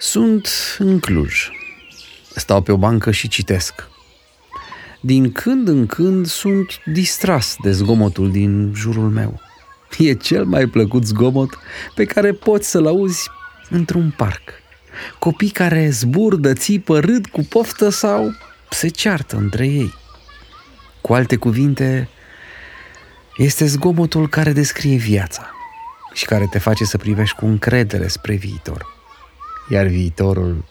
Sunt în Cluj. Stau pe o bancă și citesc. Din când în când sunt distras de zgomotul din jurul meu. E cel mai plăcut zgomot pe care poți să-l auzi într-un parc. Copii care zburdă, țipă, râd cu poftă sau se ceartă între ei. Cu alte cuvinte, este zgomotul care descrie viața și care te face să privești cu încredere spre viitor. Iar viitorul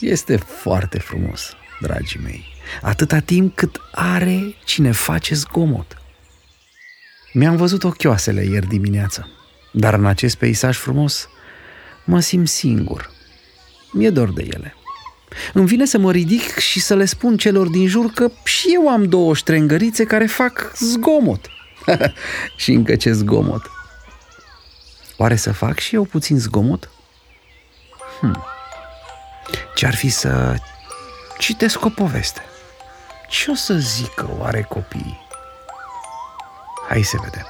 este foarte frumos, dragii mei, atâta timp cât are cine face zgomot. Mi-am văzut ochioasele ieri dimineață, dar în acest peisaj frumos mă simt singur. Mi-e dor de ele. Îmi vine să mă ridic și să le spun celor din jur că și eu am două ștrengărițe care fac zgomot. și încă ce zgomot. Oare să fac și eu puțin zgomot? Hmm. Ce-ar fi să citesc o poveste? Ce o să zică oare copiii? Hai să vedem.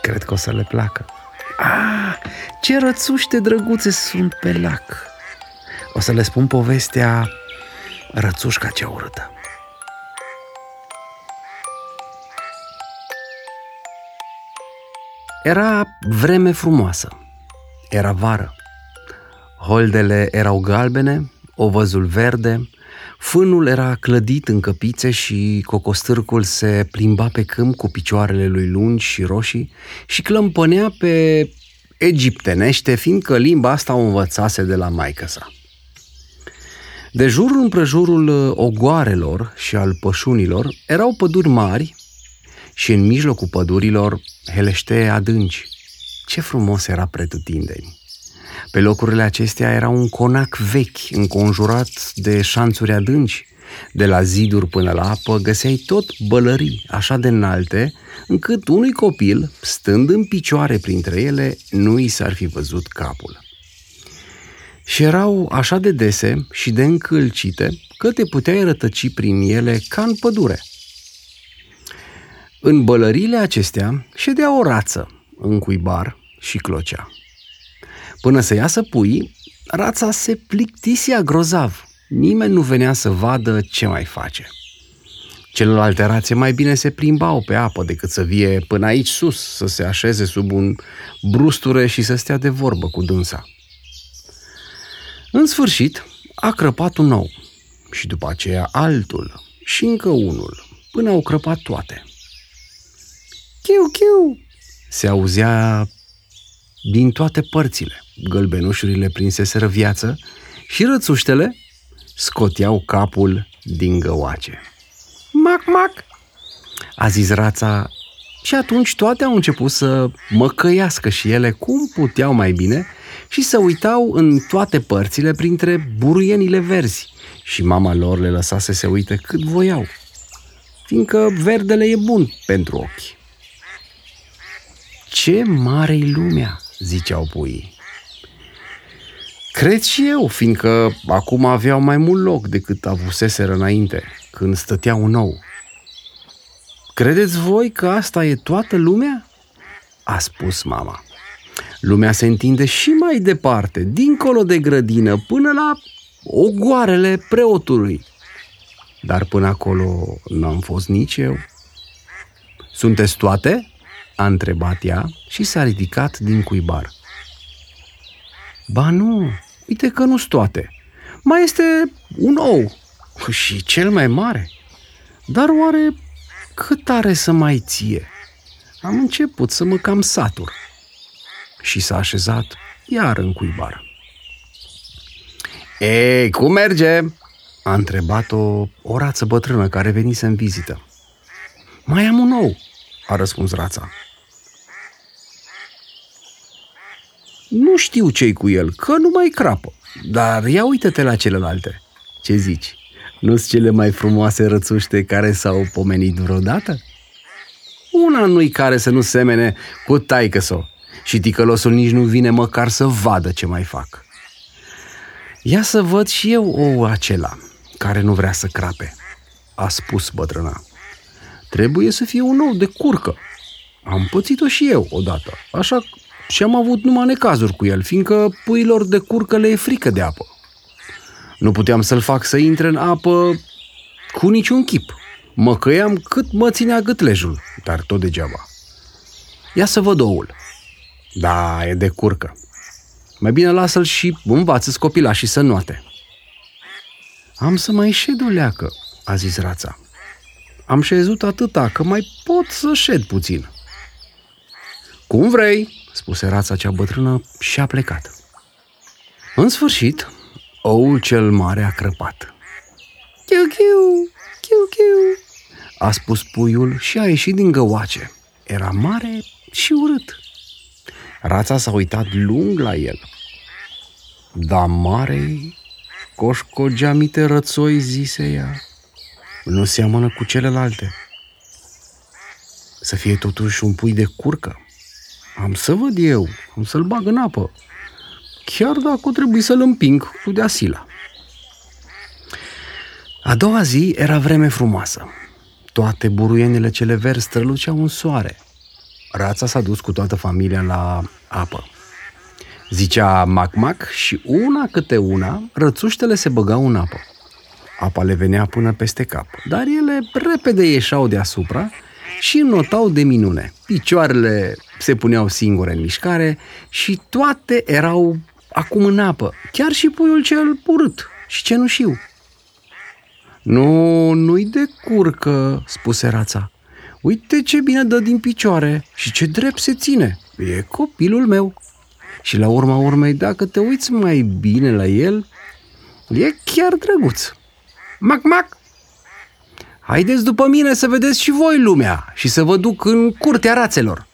Cred că o să le placă. Ah, ce rățuște drăguțe sunt pe lac! O să le spun povestea Rățușca cea urâtă. Era vreme frumoasă. Era vară. Holdele erau galbene, ovăzul verde, fânul era clădit în căpițe și cocostârcul se plimba pe câmp cu picioarele lui lungi și roșii și clămpănea pe egiptenește, fiindcă limba asta o învățase de la maică sa. De jurul împrejurul ogoarelor și al pășunilor erau păduri mari și în mijlocul pădurilor helește adânci. Ce frumos era pretutindeni! Pe locurile acestea era un conac vechi, înconjurat de șanțuri adânci. De la ziduri până la apă găseai tot bălării așa de înalte, încât unui copil, stând în picioare printre ele, nu i s-ar fi văzut capul. Și erau așa de dese și de încălcite că te puteai rătăci prin ele ca în pădure – în bălările acestea ședea o rață în cuibar și clocea. Până să iasă pui, rața se plictisea grozav. Nimeni nu venea să vadă ce mai face. Celelalte rațe mai bine se plimbau pe apă decât să vie până aici sus, să se așeze sub un brusture și să stea de vorbă cu dânsa. În sfârșit, a crăpat un nou și după aceea altul și încă unul, până au crăpat toate – Chiu, chiu! Se auzea din toate părțile. Gălbenușurile prinseseră viață și rățuștele scoteau capul din găoace. Mac, mac! A zis rața și atunci toate au început să măcăiască și ele cum puteau mai bine și să uitau în toate părțile printre buruienile verzi și mama lor le lăsa să se uite cât voiau, fiindcă verdele e bun pentru ochi. Ce mare e lumea, ziceau puii. Cred și eu, fiindcă acum aveau mai mult loc decât avuseseră înainte, când stăteau nou. Credeți voi că asta e toată lumea? A spus mama. Lumea se întinde și mai departe, dincolo de grădină, până la ogoarele preotului. Dar până acolo n-am fost nici eu. Sunteți toate? a întrebat ea și s-a ridicat din cuibar. Ba nu, uite că nu-s toate. Mai este un ou și cel mai mare. Dar oare cât are să mai ție? Am început să mă cam satur. Și s-a așezat iar în cuibar. Ei, cum merge?" a întrebat-o o rață bătrână care venise în vizită. Mai am un ou, a răspuns rața. Nu știu ce cu el, că nu mai crapă. Dar ia uite-te la celelalte. Ce zici? Nu-s cele mai frumoase rățuște care s-au pomenit vreodată? Una nu-i care să nu semene cu taică -so. și ticălosul nici nu vine măcar să vadă ce mai fac. Ia să văd și eu ou acela care nu vrea să crape, a spus bătrâna. Trebuie să fie un ou de curcă. Am pățit-o și eu odată, așa și am avut numai necazuri cu el, fiindcă puilor de curcă le e frică de apă. Nu puteam să-l fac să intre în apă cu niciun chip. Mă căiam cât mă ținea gâtlejul, dar tot degeaba. Ia să văd oul. Da, e de curcă. Mai bine lasă-l și învață-ți copilașii să noate. Am să mai șed o leacă, a zis rața. Am șezut atâta că mai pot să șed puțin. Cum vrei, spuse rața cea bătrână și a plecat. În sfârșit, oul cel mare a crăpat. Chiu, chiu, chiu, chiu, a spus puiul și a ieșit din găoace. Era mare și urât. Rața s-a uitat lung la el. Da mare coșcogeamite rățoi, zise ea. Nu seamănă cu celelalte. Să fie totuși un pui de curcă. Am să văd eu, am să-l bag în apă. Chiar dacă trebuie să-l împing cu deasila. A doua zi era vreme frumoasă. Toate buruienile cele verzi străluceau în soare. Rața s-a dus cu toată familia la apă. Zicea mac-mac și una câte una, rățuștele se băgau în apă. Apa le venea până peste cap, dar ele repede ieșau deasupra și notau de minune. Picioarele se puneau singure în mișcare și toate erau acum în apă, chiar și puiul cel purât și cenușiu. Nu, nu-i de curcă, spuse rața. Uite ce bine dă din picioare și ce drept se ține. E copilul meu. Și la urma urmei, dacă te uiți mai bine la el, e chiar drăguț. Mac, mac! Haideți după mine să vedeți și voi lumea și să vă duc în curtea rațelor.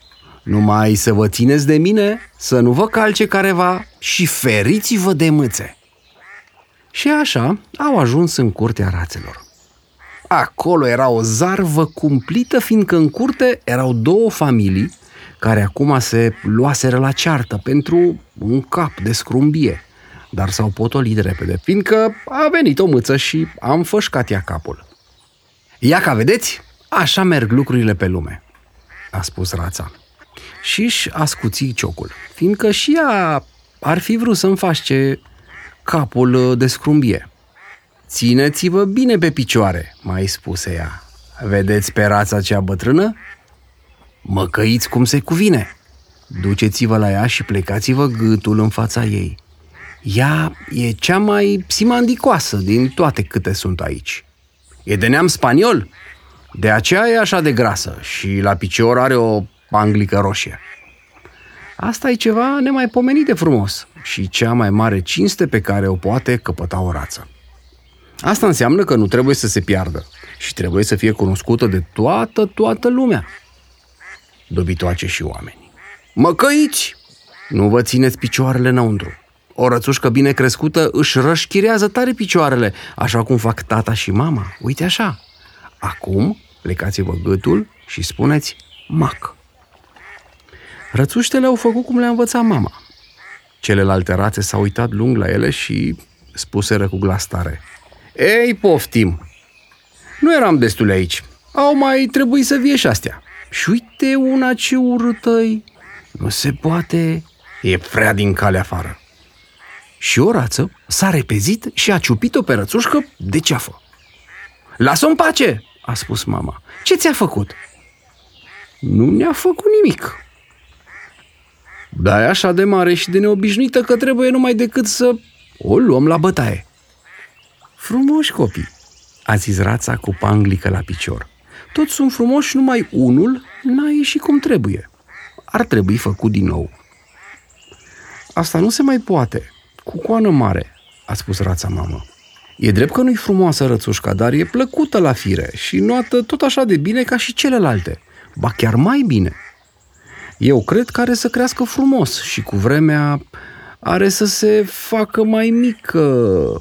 Numai să vă țineți de mine, să nu vă calce careva și feriți-vă de mâțe. Și așa au ajuns în curtea rațelor. Acolo era o zarvă cumplită, fiindcă în curte erau două familii care acum se luaseră la ceartă pentru un cap de scrumbie, dar s-au potolit repede, fiindcă a venit o mâță și am fășcat ea capul. Ia ca vedeți, așa merg lucrurile pe lume, a spus rața. Și-și ascuți ciocul, fiindcă și ea ar fi vrut să-mi faci capul de scrumbie. Țineți-vă bine pe picioare, mai spuse ea. Vedeți pe rața cea bătrână? Măcăiți cum se cuvine. Duceți-vă la ea și plecați-vă gâtul în fața ei. Ea e cea mai simandicoasă din toate câte sunt aici. E de neam spaniol, de aceea e așa de grasă și la picior are o panglică roșie. Asta e ceva nemaipomenit de frumos și cea mai mare cinste pe care o poate căpăta o rață. Asta înseamnă că nu trebuie să se piardă și trebuie să fie cunoscută de toată, toată lumea dobitoace și oameni. Măcăiți! Nu vă țineți picioarele înăuntru. O rățușcă bine crescută își rășchirează tare picioarele, așa cum fac tata și mama. Uite așa. Acum plecați-vă gâtul și spuneți mac. Rățuștele au făcut cum le-a învățat mama. Celelalte rațe s-au uitat lung la ele și spuseră cu glas tare. Ei, poftim! Nu eram destule aici. Au mai trebuit să vie și astea. Și uite una ce urâtă Nu se poate. E prea din cale afară. Și o rață s-a repezit și a ciupit-o pe rățușcă de ceafă. Lasă-o în pace, a spus mama. Ce ți-a făcut? Nu ne-a făcut nimic. Da, e așa de mare și de neobișnuită că trebuie numai decât să o luăm la bătaie. Frumoși copii, a zis rața cu panglică la picior. Toți sunt frumoși, numai unul n-a ieșit cum trebuie. Ar trebui făcut din nou. Asta nu se mai poate. Cu coană mare, a spus rața mamă. E drept că nu-i frumoasă rățușca, dar e plăcută la fire și noată tot așa de bine ca și celelalte. Ba chiar mai bine. Eu cred că are să crească frumos și cu vremea are să se facă mai mică,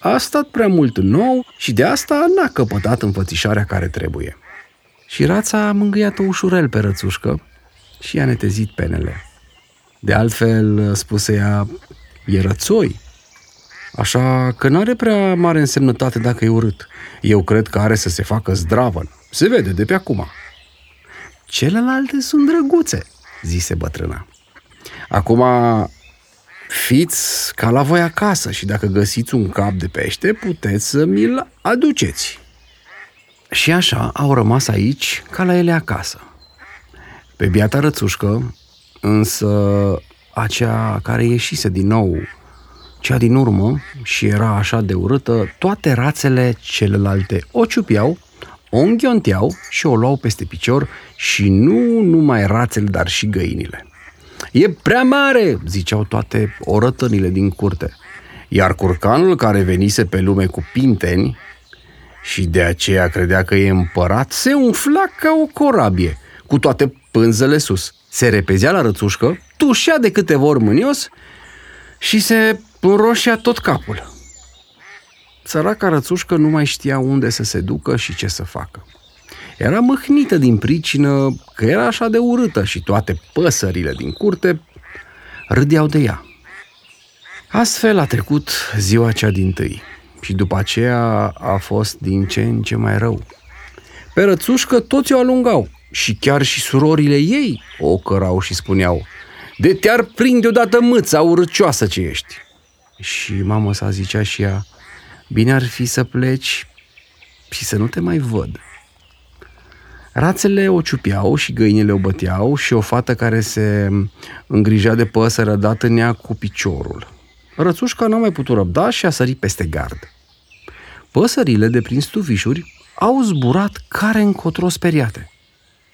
a stat prea mult nou și de asta n-a căpătat înfățișarea care trebuie. Și rața a mângâiat-o ușurel pe rățușcă și i-a netezit penele. De altfel, spuse ea, e rățoi, așa că n-are prea mare însemnătate dacă e urât. Eu cred că are să se facă zdravă. Se vede de pe acum. Celelalte sunt drăguțe, zise bătrâna. Acum fiți ca la voi acasă și dacă găsiți un cap de pește, puteți să mi-l aduceți. Și așa au rămas aici ca la ele acasă. Pe biata rățușcă, însă acea care ieșise din nou, cea din urmă și era așa de urâtă, toate rațele celelalte o ciupiau, o înghionteau și o luau peste picior și nu numai rațele, dar și găinile. E prea mare, ziceau toate orătănile din curte. Iar curcanul care venise pe lume cu pinteni și de aceea credea că e împărat, se umfla ca o corabie, cu toate pânzele sus. Se repezea la rățușcă, tușea de câteva ori mânios și se înroșea tot capul. Săraca rățușcă nu mai știa unde să se ducă și ce să facă. Era mâhnită din pricină că era așa de urâtă și toate păsările din curte râdeau de ea. Astfel a trecut ziua cea din tâi și după aceea a fost din ce în ce mai rău. Pe rățușcă toți o alungau și chiar și surorile ei o cărau și spuneau De te-ar prinde odată mâța urăcioasă ce ești. Și mama sa zicea și ea Bine ar fi să pleci și să nu te mai văd. Rațele o ciupiau și găinile o băteau și o fată care se îngrija de păsări a dat în ea cu piciorul. Rățușca n-a mai putut răbda și a sărit peste gard. Păsările de prin stufișuri au zburat care încotro speriate.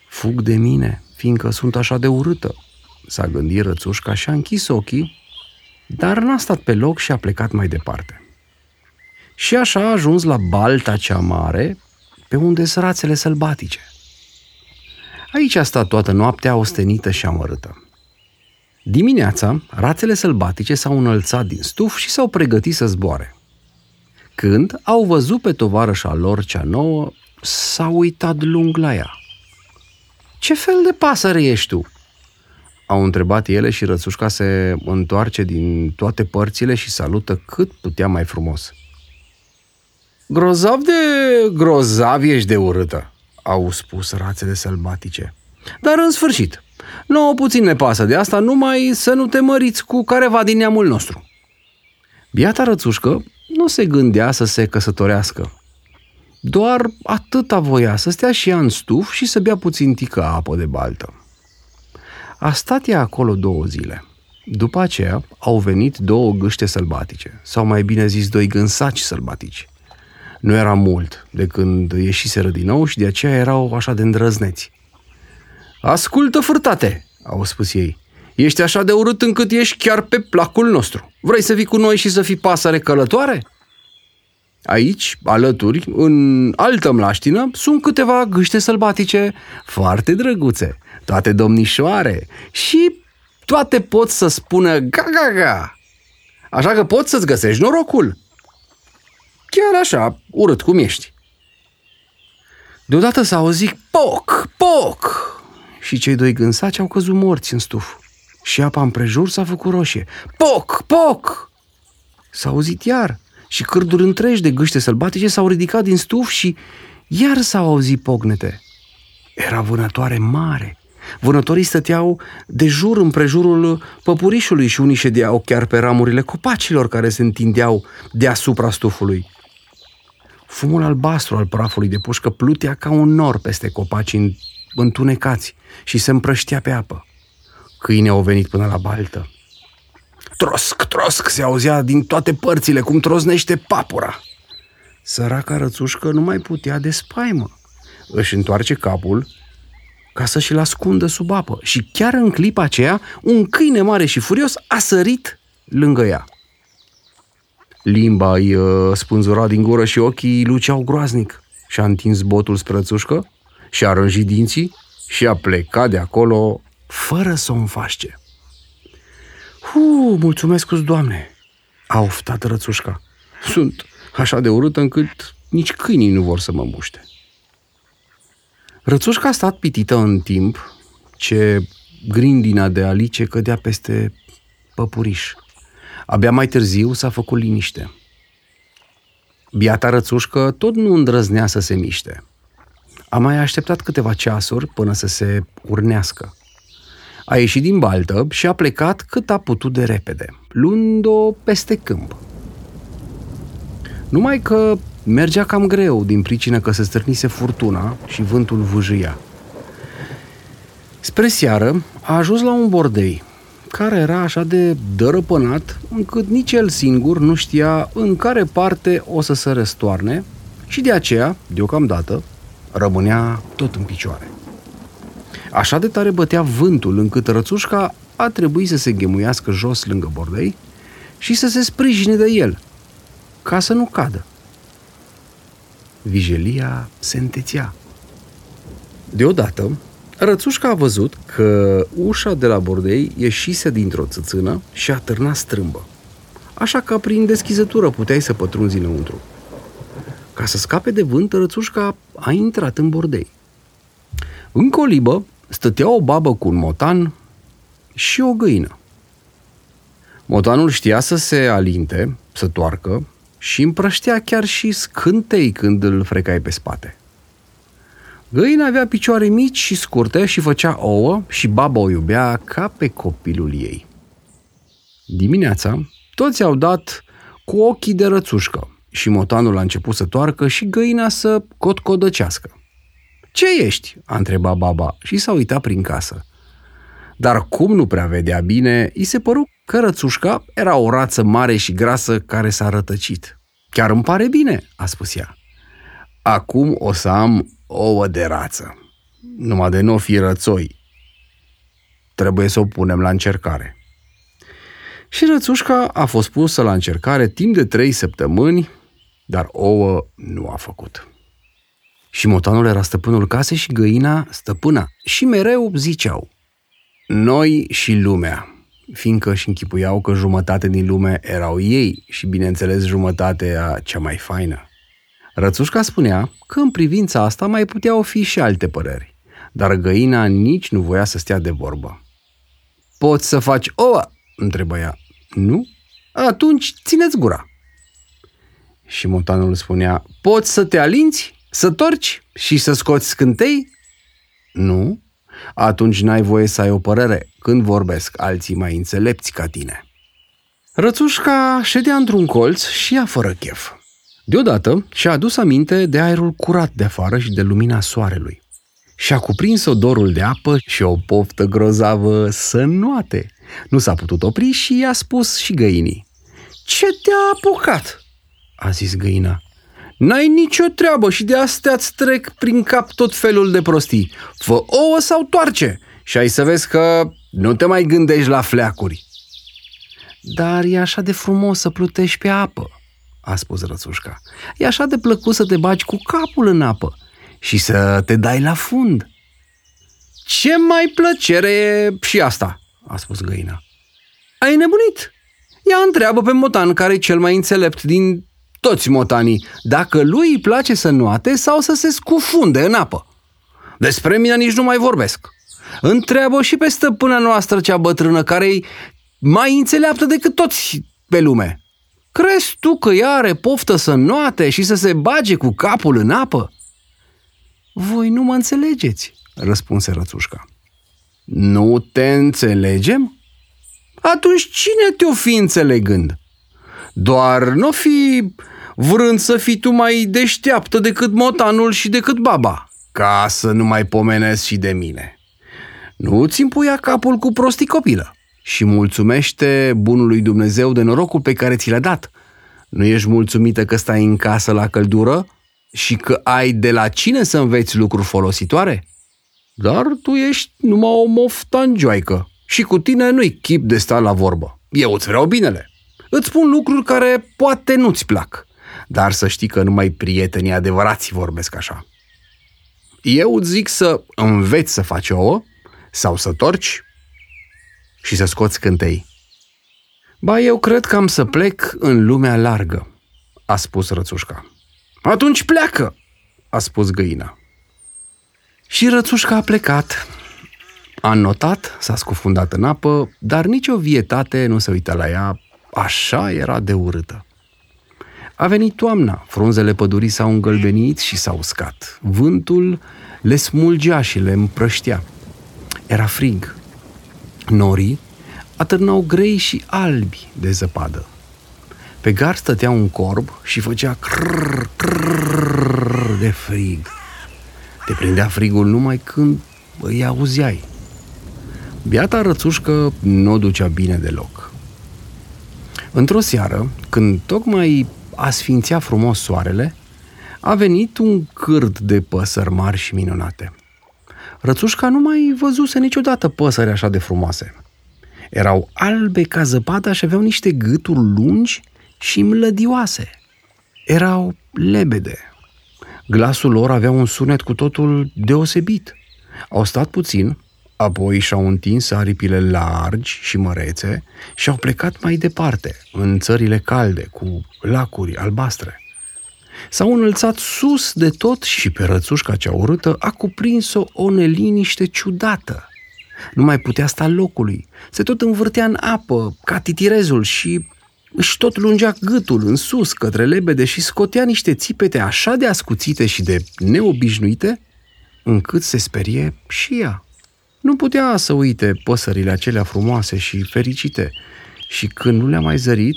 Fug de mine, fiindcă sunt așa de urâtă, s-a gândit rățușca și a închis ochii, dar n-a stat pe loc și a plecat mai departe. Și așa a ajuns la balta cea mare, pe unde sunt rațele sălbatice. Aici a stat toată noaptea ostenită și amărâtă. Dimineața, rațele sălbatice s-au înălțat din stuf și s-au pregătit să zboare. Când au văzut pe tovarășa lor cea nouă, s-au uitat lung la ea. Ce fel de pasăre ești tu?" Au întrebat ele și rățușca se întoarce din toate părțile și salută cât putea mai frumos. Grozav de grozav ești de urâtă, au spus rațele sălbatice. Dar în sfârșit, nouă puțin ne pasă de asta, numai să nu te măriți cu careva din neamul nostru. Biata rățușcă nu se gândea să se căsătorească. Doar atâta voia să stea și ea în stuf și să bea puțin tică apă de baltă. A stat ea acolo două zile. După aceea au venit două gâște sălbatice, sau mai bine zis doi gânsaci sălbatici. Nu era mult de când ieșiseră din nou și de aceea erau așa de îndrăzneți. Ascultă, furtate, au spus ei. Ești așa de urât încât ești chiar pe placul nostru. Vrei să vii cu noi și să fii pasăre călătoare? Aici, alături, în altă mlaștină, sunt câteva gâște sălbatice foarte drăguțe, toate domnișoare și toate pot să spună ga-ga-ga. Așa că poți să-ți găsești norocul. Chiar așa, urât cum ești. Deodată s-a auzit poc, poc și cei doi gânsaci au căzut morți în stuf și apa împrejur s-a făcut roșie. Poc, poc! S-a auzit iar și cârduri întregi de gâște sălbatice s-au ridicat din stuf și iar s-au auzit pocnete. Era vânătoare mare. Vânătorii stăteau de jur împrejurul păpurișului și unii ședeau chiar pe ramurile copacilor care se întindeau deasupra stufului. Fumul albastru al prafului de pușcă plutea ca un nor peste copaci întunecați și se împrăștea pe apă. Câine au venit până la baltă. Trosc, trosc, se auzea din toate părțile cum troznește papura. Săraca rățușcă nu mai putea de spaimă. Își întoarce capul ca să și-l ascundă sub apă și chiar în clipa aceea un câine mare și furios a sărit lângă ea. Limba îi uh, spânzura din gură și ochii luceau groaznic. Și-a întins botul spre rățușcă și-a rânjit dinții și a plecat de acolo fără să o înfașce. Hu, mulțumesc doamne, a oftat rățușca. Sunt așa de urâtă încât nici câinii nu vor să mă muște. Rățușca a stat pitită în timp ce grindina de alice cădea peste păpuriș. Abia mai târziu s-a făcut liniște. Biata rățușcă tot nu îndrăznea să se miște. A mai așteptat câteva ceasuri până să se urnească. A ieșit din baltă și a plecat cât a putut de repede, luând-o peste câmp. Numai că mergea cam greu din pricină că se stârnise furtuna și vântul vâjâia. Spre seară a ajuns la un bordei, care era așa de dărăpânat, încât nici el singur nu știa în care parte o să se răstoarne și de aceea, deocamdată, rămânea tot în picioare. Așa de tare bătea vântul încât rățușca a trebuit să se ghemuiască jos lângă bordei și să se sprijine de el, ca să nu cadă. Vijelia se întețea. Deodată, Rățușca a văzut că ușa de la bordei ieșise dintr-o țâțână și a târnat strâmbă. Așa că prin deschizătură puteai să pătrunzi înăuntru. Ca să scape de vânt, Rățușca a intrat în bordei. În colibă stătea o babă cu un motan și o găină. Motanul știa să se alinte, să toarcă și împrăștea chiar și scântei când îl frecai pe spate. Găina avea picioare mici și scurte și făcea ouă și baba o iubea ca pe copilul ei. Dimineața, toți au dat cu ochii de rățușcă și motanul a început să toarcă și găina să cotcodăcească. Ce ești?" a întrebat baba și s-a uitat prin casă. Dar cum nu prea vedea bine, i se păru că rățușca era o rață mare și grasă care s-a rătăcit. Chiar îmi pare bine, a spus ea. Acum o să am ouă de rață. Numai de nu fi rățoi. Trebuie să o punem la încercare. Și rățușca a fost pusă la încercare timp de trei săptămâni, dar ouă nu a făcut. Și motanul era stăpânul casei și găina stăpâna. Și mereu ziceau, noi și lumea, fiindcă își închipuiau că jumătate din lume erau ei și, bineînțeles, jumătatea cea mai faină. Rățușca spunea că în privința asta mai puteau fi și alte păreri, dar găina nici nu voia să stea de vorbă. Poți să faci ouă?" întrebă ea. Nu? Atunci țineți gura. Și montanul spunea, poți să te alinți, să torci și să scoți scântei? Nu? Atunci n-ai voie să ai o părere când vorbesc alții mai înțelepți ca tine. Rățușca ședea într-un colț și ea fără chef. Deodată și-a adus aminte de aerul curat de afară și de lumina soarelui. Și-a cuprins odorul de apă și o poftă grozavă să nuate. Nu s-a putut opri și i-a spus și găinii. Ce te-a apucat?" a zis găina. N-ai nicio treabă și de astea îți trec prin cap tot felul de prostii. Fă ouă sau toarce și ai să vezi că nu te mai gândești la fleacuri. Dar e așa de frumos să plutești pe apă, a spus Rățușca. E așa de plăcut să te bagi cu capul în apă și să te dai la fund. Ce mai plăcere e și asta, a spus găina. Ai nebunit? Ea întreabă pe motan care e cel mai înțelept din toți motanii dacă lui îi place să nuate sau să se scufunde în apă. Despre mine nici nu mai vorbesc. Întreabă și pe stăpâna noastră cea bătrână care e mai înțeleaptă decât toți pe lume. Crezi tu că ea are poftă să noate și să se bage cu capul în apă? Voi nu mă înțelegeți, răspunse rățușca. Nu te înțelegem? Atunci cine te-o fi înțelegând? Doar nu fi vrând să fii tu mai deșteaptă decât motanul și decât baba, ca să nu mai pomenesc și de mine. Nu-ți împuia capul cu prostii copilă și mulțumește bunului Dumnezeu de norocul pe care ți l-a dat. Nu ești mulțumită că stai în casă la căldură și că ai de la cine să înveți lucruri folositoare? Dar tu ești numai o moftangioaică și cu tine nu-i chip de sta la vorbă. Eu îți vreau binele. Îți spun lucruri care poate nu-ți plac, dar să știi că numai prietenii adevărați vorbesc așa. Eu îți zic să înveți să faci ouă sau să torci și să scoți cântei. Ba, eu cred că am să plec în lumea largă, a spus rățușca. Atunci pleacă, a spus găina. Și rățușca a plecat. A notat, s-a scufundat în apă, dar nicio vietate nu se uită la ea, așa era de urâtă. A venit toamna, frunzele pădurii s-au îngălbenit și s-au uscat. Vântul le smulgea și le împrăștea. Era frig. Norii atârnau grei și albi de zăpadă. Pe gar stătea un corb și făcea crrr, crrr de frig. Te prindea frigul numai când îi auzeai. Biata rățușcă nu o ducea bine deloc. Într-o seară, când tocmai asfințea frumos soarele, a venit un cârd de păsări mari și minunate. Rățușca nu mai văzuse niciodată păsări așa de frumoase. Erau albe ca zăpada și aveau niște gâturi lungi și mlădioase. Erau lebede. Glasul lor avea un sunet cu totul deosebit. Au stat puțin, apoi și-au întins aripile largi și mărețe și au plecat mai departe, în țările calde, cu lacuri albastre. S-au înălțat sus de tot și pe rățușca cea urâtă a cuprins-o o neliniște ciudată. Nu mai putea sta locului. Se tot învârtea în apă, ca titirezul și își tot lungea gâtul în sus către lebede și scotea niște țipete așa de ascuțite și de neobișnuite, încât se sperie și ea. Nu putea să uite păsările acelea frumoase și fericite și când nu le-a mai zărit,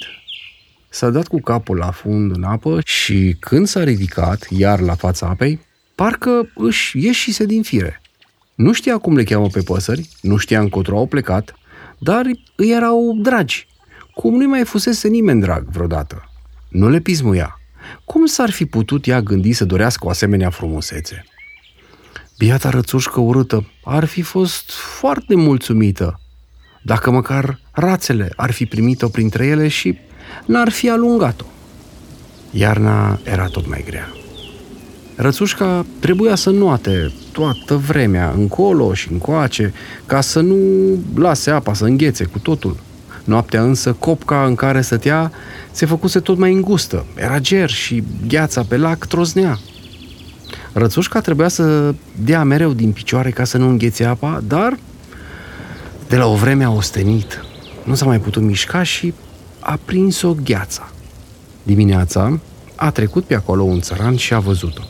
s-a dat cu capul la fund în apă și când s-a ridicat, iar la fața apei, parcă își ieșise din fire. Nu știa cum le cheamă pe păsări, nu știa încotro au plecat, dar îi erau dragi, cum nu mai fusese nimeni drag vreodată. Nu le pismuia. Cum s-ar fi putut ea gândi să dorească o asemenea frumusețe? Biata rățușcă urâtă ar fi fost foarte mulțumită dacă măcar rațele ar fi primit-o printre ele și n-ar fi alungat-o. Iarna era tot mai grea. Rățușca trebuia să nuate toată vremea, încolo și încoace, ca să nu lase apa să înghețe cu totul. Noaptea însă, copca în care stătea se făcuse tot mai îngustă. Era ger și gheața pe lac troznea. Rățușca trebuia să dea mereu din picioare ca să nu înghețe apa, dar de la o vreme a ostenit. Nu s-a mai putut mișca și a prins-o gheața. Dimineața a trecut pe acolo un țăran și a văzut-o.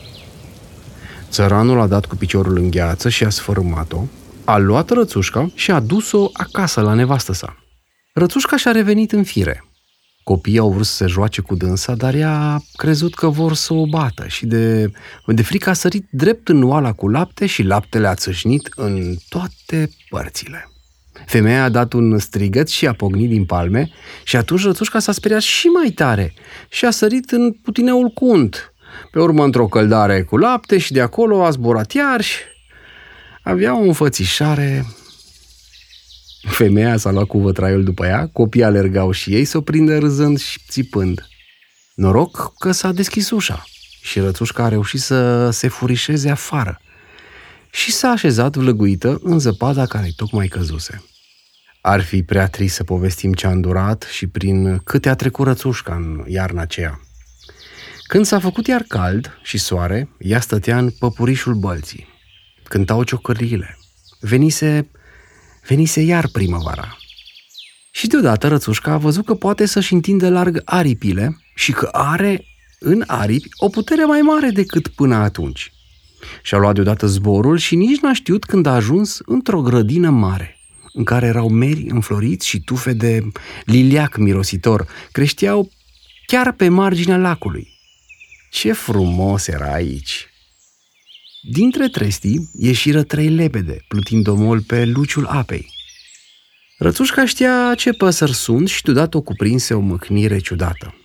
Țăranul a dat cu piciorul în gheață și a sfărâmat-o, a luat rățușca și a dus-o acasă la nevastă sa. Rățușca și-a revenit în fire. Copiii au vrut să se joace cu dânsa, dar ea a crezut că vor să o bată și de, de frică a sărit drept în oala cu lapte și laptele a țâșnit în toate părțile. Femeia a dat un strigăt și a pognit din palme și atunci rățușca s-a speriat și mai tare și a sărit în putineul cunt. Pe urmă într-o căldare cu lapte și de acolo a zburat iar și avea o înfățișare Femeia s-a luat cu vătraiul după ea, copiii alergau și ei să o prindă râzând și țipând. Noroc că s-a deschis ușa și rățușca a reușit să se furișeze afară și s-a așezat vlăguită în zăpada care tocmai căzuse. Ar fi prea trist să povestim ce a îndurat și prin câte a trecut rățușca în iarna aceea. Când s-a făcut iar cald și soare, ea stătea în păpurișul bălții. Cântau ciocările. Venise venise iar primăvara. Și deodată rățușca a văzut că poate să-și întindă larg aripile și că are în aripi o putere mai mare decât până atunci. Și-a luat deodată zborul și nici n-a știut când a ajuns într-o grădină mare, în care erau meri înfloriți și tufe de liliac mirositor, creșteau chiar pe marginea lacului. Ce frumos era aici! Dintre trestii ieșiră trei lebede, plutind omol pe luciul apei. Rățușca știa ce păsări sunt și deodată o cuprinse o mâhnire ciudată.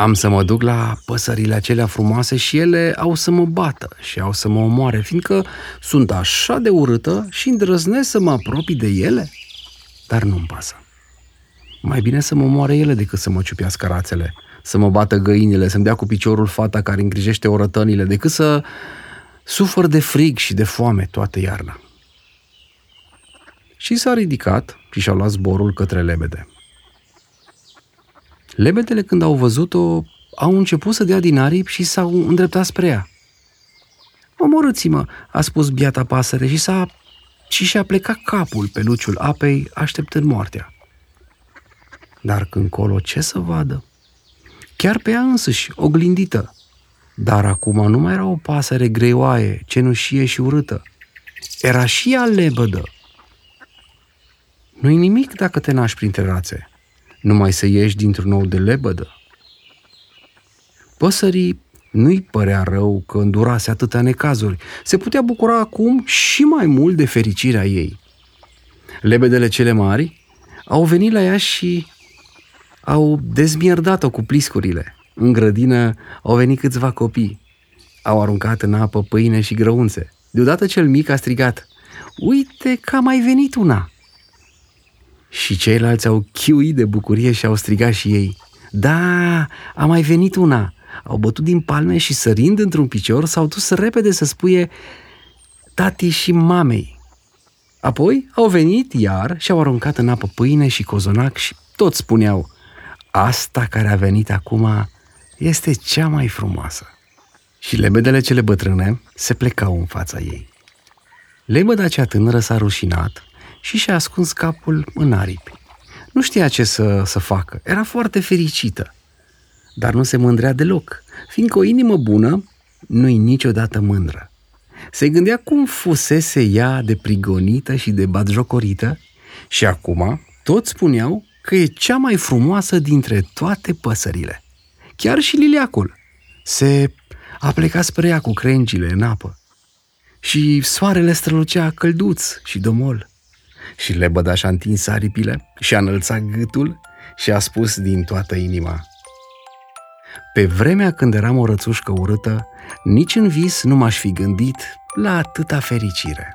Am să mă duc la păsările acelea frumoase și ele au să mă bată și au să mă omoare, fiindcă sunt așa de urâtă și îndrăznesc să mă apropii de ele. Dar nu-mi pasă. Mai bine să mă omoare ele decât să mă ciupească rațele, să mă bată găinile, să-mi dea cu piciorul fata care îngrijește orătănile, decât să Sufăr de frig și de foame toată iarna. Și s-a ridicat și și-a luat zborul către lebede. Lebedele, când au văzut-o, au început să dea din aripi și s-au îndreptat spre ea. Omorâți-mă, a spus biata pasăre și s-a și și-a plecat capul pe luciul apei, așteptând moartea. Dar când colo ce să vadă? Chiar pe ea însăși, oglindită, dar acum nu mai era o pasăre greoaie, cenușie și urâtă. Era și ea lebădă. Nu-i nimic dacă te naști printre rațe, numai să ieși dintr-un nou de lebădă. Păsării nu-i părea rău că îndurase atâtea necazuri. Se putea bucura acum și mai mult de fericirea ei. Lebedele cele mari au venit la ea și au dezmierdat-o cu pliscurile. În grădină au venit câțiva copii. Au aruncat în apă pâine și grăunțe. Deodată cel mic a strigat, Uite că a mai venit una! Și ceilalți au chiuit de bucurie și au strigat și ei, Da, a mai venit una! Au bătut din palme și sărind într-un picior s-au dus repede să spuie tati și mamei. Apoi au venit iar și au aruncat în apă pâine și cozonac și toți spuneau, asta care a venit acum este cea mai frumoasă. Și lebedele cele bătrâne se plecau în fața ei. Lebăda cea tânără s-a rușinat și și-a ascuns capul în aripi. Nu știa ce să, să facă, era foarte fericită. Dar nu se mândrea deloc, fiindcă o inimă bună nu-i niciodată mândră. Se gândea cum fusese ea de prigonită și de batjocorită și acum toți spuneau că e cea mai frumoasă dintre toate păsările. Chiar și liliacul se a plecat spre ea cu crengile în apă și soarele strălucea călduț și domol. Și lebăda și-a întins aripile și a înălțat gâtul și a spus din toată inima. Pe vremea când eram o rățușcă urâtă, nici în vis nu m-aș fi gândit la atâta fericire.